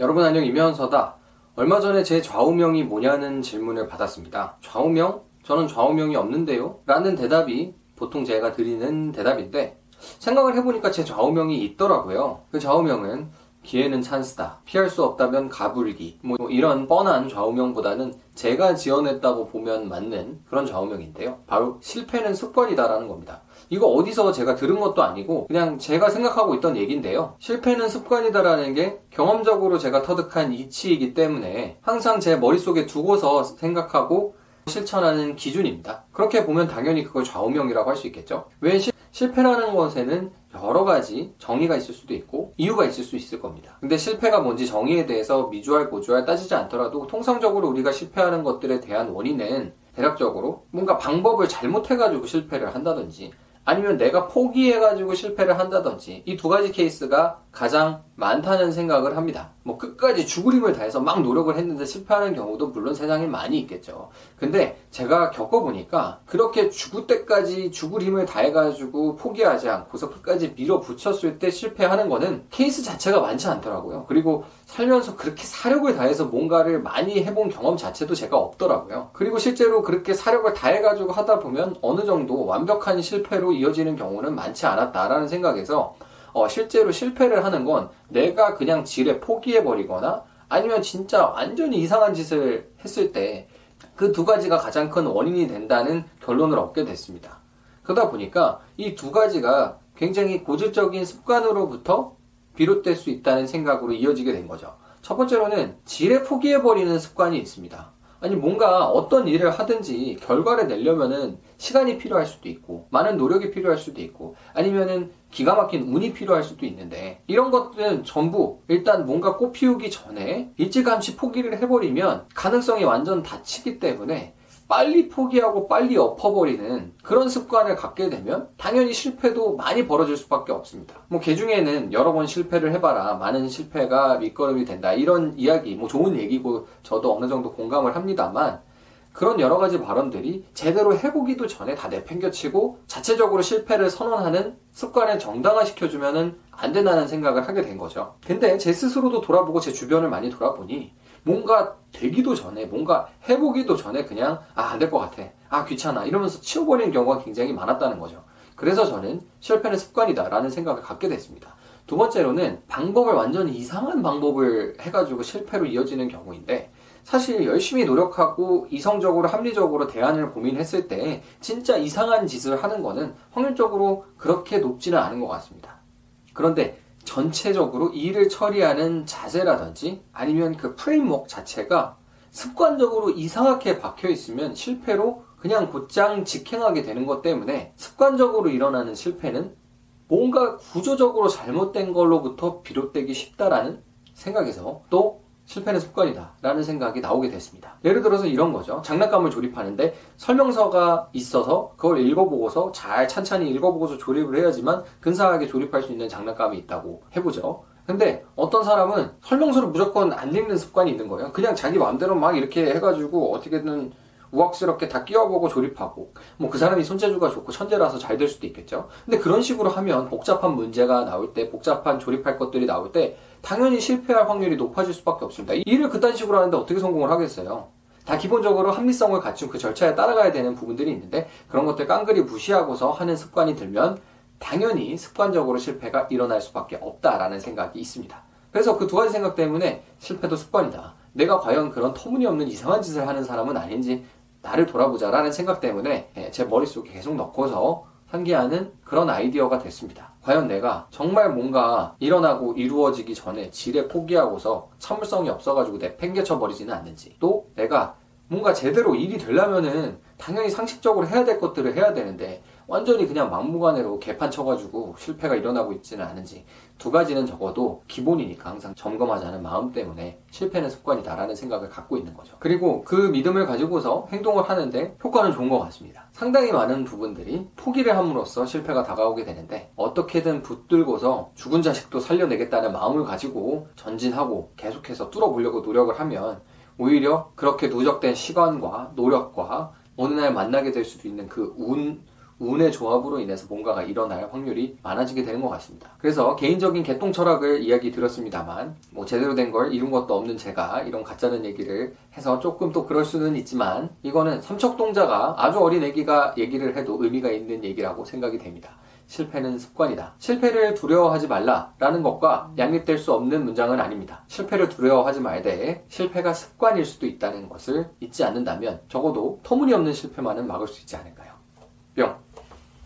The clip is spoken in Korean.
여러분 안녕 이면서다. 얼마 전에 제 좌우명이 뭐냐는 질문을 받았습니다. 좌우명? 저는 좌우명이 없는데요? 라는 대답이 보통 제가 드리는 대답인데 생각을 해보니까 제 좌우명이 있더라고요. 그 좌우명은 기회는 찬스다. 피할 수 없다면 가불기. 뭐 이런 뻔한 좌우명보다는 제가 지어냈다고 보면 맞는 그런 좌우명인데요. 바로 실패는 습관이다라는 겁니다. 이거 어디서 제가 들은 것도 아니고 그냥 제가 생각하고 있던 얘기인데요. 실패는 습관이다라는 게 경험적으로 제가 터득한 이치이기 때문에 항상 제 머릿속에 두고서 생각하고 실천하는 기준입니다. 그렇게 보면 당연히 그걸 좌우명이라고 할 수 있겠죠. 왜 실, 실패라는 것에는 여러 가지 정의가 있을 수도 있고 이유가 있을 수 있을 겁니다. 근데 실패가 뭔지 정의에 대해서 미주알 고주알 따지지 않더라도 통상적으로 우리가 실패하는 것들에 대한 원인은 대략적으로 뭔가 방법을 잘못해가지고 실패를 한다든지 아니면 내가 포기해가지고 실패를 한다든지 이 두 가지 케이스가 가장 많다는 생각을 합니다. 뭐 끝까지 죽을 힘을 다해서 막 노력을 했는데 실패하는 경우도 물론 세상에 많이 있겠죠. 근데 제가 겪어보니까 그렇게 죽을 때까지 죽을 힘을 다해가지고 포기하지 않고서 끝까지 밀어붙였을 때 실패하는 거는 케이스 자체가 많지 않더라고요. 그리고 살면서 그렇게 사력을 다해서 뭔가를 많이 해본 경험 자체도 제가 없더라고요. 그리고 실제로 그렇게 사력을 다해가지고 하다 보면 어느 정도 완벽한 실패로 이어지는 경우는 많지 않았다라는 생각에서 어, 실제로 실패를 하는 건 내가 그냥 지레 포기해버리거나 아니면 진짜 완전히 이상한 짓을 했을 때 그 두 가지가 가장 큰 원인이 된다는 결론을 얻게 됐습니다. 그러다 보니까 이 두 가지가 굉장히 고질적인 습관으로부터 비롯될 수 있다는 생각으로 이어지게 된 거죠. 첫 번째로는 지레 포기해버리는 습관이 있습니다. 아니 뭔가 어떤 일을 하든지 결과를 내려면은 시간이 필요할 수도 있고 많은 노력이 필요할 수도 있고 아니면은 기가 막힌 운이 필요할 수도 있는데 이런 것들은 전부 일단 뭔가 꽃 피우기 전에 일찌감치 포기를 해버리면 가능성이 완전 닫히기 때문에 빨리 포기하고 빨리 엎어버리는 그런 습관을 갖게 되면 당연히 실패도 많이 벌어질 수밖에 없습니다. 뭐 개중에는 여러 번 실패를 해봐라 많은 실패가 밑거름이 된다 이런 이야기 뭐 좋은 얘기고 저도 어느 정도 공감을 합니다만 그런 여러 가지 발언들이 제대로 해보기도 전에 다 내팽겨치고 자체적으로 실패를 선언하는 습관을 정당화시켜주면은 안 된다는 생각을 하게 된 거죠. 근데 제 스스로도 돌아보고 제 주변을 많이 돌아보니 뭔가 되기도 전에 뭔가 해보기도 전에 그냥 아 안 될 것 같아. 아 귀찮아. 이러면서 치워버리는 경우가 굉장히 많았다는 거죠. 그래서 저는 실패는 습관이다 라는 생각을 갖게 됐습니다. 두 번째로는 방법을 완전히 이상한 방법을 해가지고 실패로 이어지는 경우인데 사실 열심히 노력하고 이성적으로 합리적으로 대안을 고민했을 때 진짜 이상한 짓을 하는 거는 확률적으로 그렇게 높지는 않은 것 같습니다. 그런데 전체적으로 일을 처리하는 자세라든지 아니면 그 프레임워크 자체가 습관적으로 이상하게 박혀 있으면 실패로 그냥 곧장 직행하게 되는 것 때문에 습관적으로 일어나는 실패는 뭔가 구조적으로 잘못된 걸로부터 비롯되기 쉽다라는 생각에서 또 실패는 습관이다 라는 생각이 나오게 됐습니다. 예를 들어서 이런 거죠. 장난감을 조립하는데 설명서가 있어서 그걸 읽어보고서 잘 찬찬히 읽어보고서 조립을 해야지만 근사하게 조립할 수 있는 장난감이 있다고 해보죠. 근데 어떤 사람은 설명서를 무조건 안 읽는 습관이 있는 거예요. 그냥 자기 마음대로 막 이렇게 해가지고 어떻게든 우악스럽게 다 끼워보고 조립하고 뭐 그 사람이 손재주가 좋고 천재라서 잘 될 수도 있겠죠. 근데 그런 식으로 하면 복잡한 문제가 나올 때 복잡한 조립할 것들이 나올 때 당연히 실패할 확률이 높아질 수밖에 없습니다. 일을 그딴 식으로 하는데 어떻게 성공을 하겠어요? 다 기본적으로 합리성을 갖춘 그 절차에 따라가야 되는 부분들이 있는데 그런 것들 깡그리 무시하고서 하는 습관이 들면 당연히 습관적으로 실패가 일어날 수밖에 없다라는 생각이 있습니다. 그래서 그 두 가지 생각 때문에 실패도 습관이다. 내가 과연 그런 터무니없는 이상한 짓을 하는 사람은 아닌지 나를 돌아보자라는 생각 때문에 예, 제 머릿속에 계속 넣고서 상기하는 그런 아이디어가 됐습니다. 과연 내가 정말 뭔가 일어나고 이루어지기 전에 지레 포기하고서 참을성이 없어가지고 내 팽개쳐 버리지는 않는지 또 내가 뭔가 제대로 일이 되려면은 당연히 상식적으로 해야 될 것들을 해야 되는데 완전히 그냥 막무가내로 개판 쳐가지고 실패가 일어나고 있지는 않은지 두 가지는 적어도 기본이니까 항상 점검하자는 마음 때문에 실패는 습관이다라는 생각을 갖고 있는 거죠. 그리고 그 믿음을 가지고서 행동을 하는데 효과는 좋은 것 같습니다. 상당히 많은 부분들이 포기를 함으로써 실패가 다가오게 되는데 어떻게든 붙들고서 죽은 자식도 살려내겠다는 마음을 가지고 전진하고 계속해서 뚫어보려고 노력을 하면 오히려 그렇게 누적된 시간과 노력과 어느 날 만나게 될 수도 있는 그 운, 운의 조합으로 인해서 뭔가가 일어날 확률이 많아지게 되는 것 같습니다. 그래서 개인적인 개똥 철학을 이야기 드렸습니다만 뭐 제대로 된 걸 이룬 것도 없는 제가 이런 가짜는 얘기를 해서 조금 또 그럴 수는 있지만 이거는 삼척동자가 아주 어린 애기가 얘기를 해도 의미가 있는 얘기라고 생각이 됩니다. 실패는 습관이다. 실패를 두려워하지 말라라는 것과 양립될 수 없는 문장은 아닙니다. 실패를 두려워하지 말되 실패가 습관일 수도 있다는 것을 잊지 않는다면 적어도 터무니없는 실패만은 막을 수 있지 않을까요? 뿅.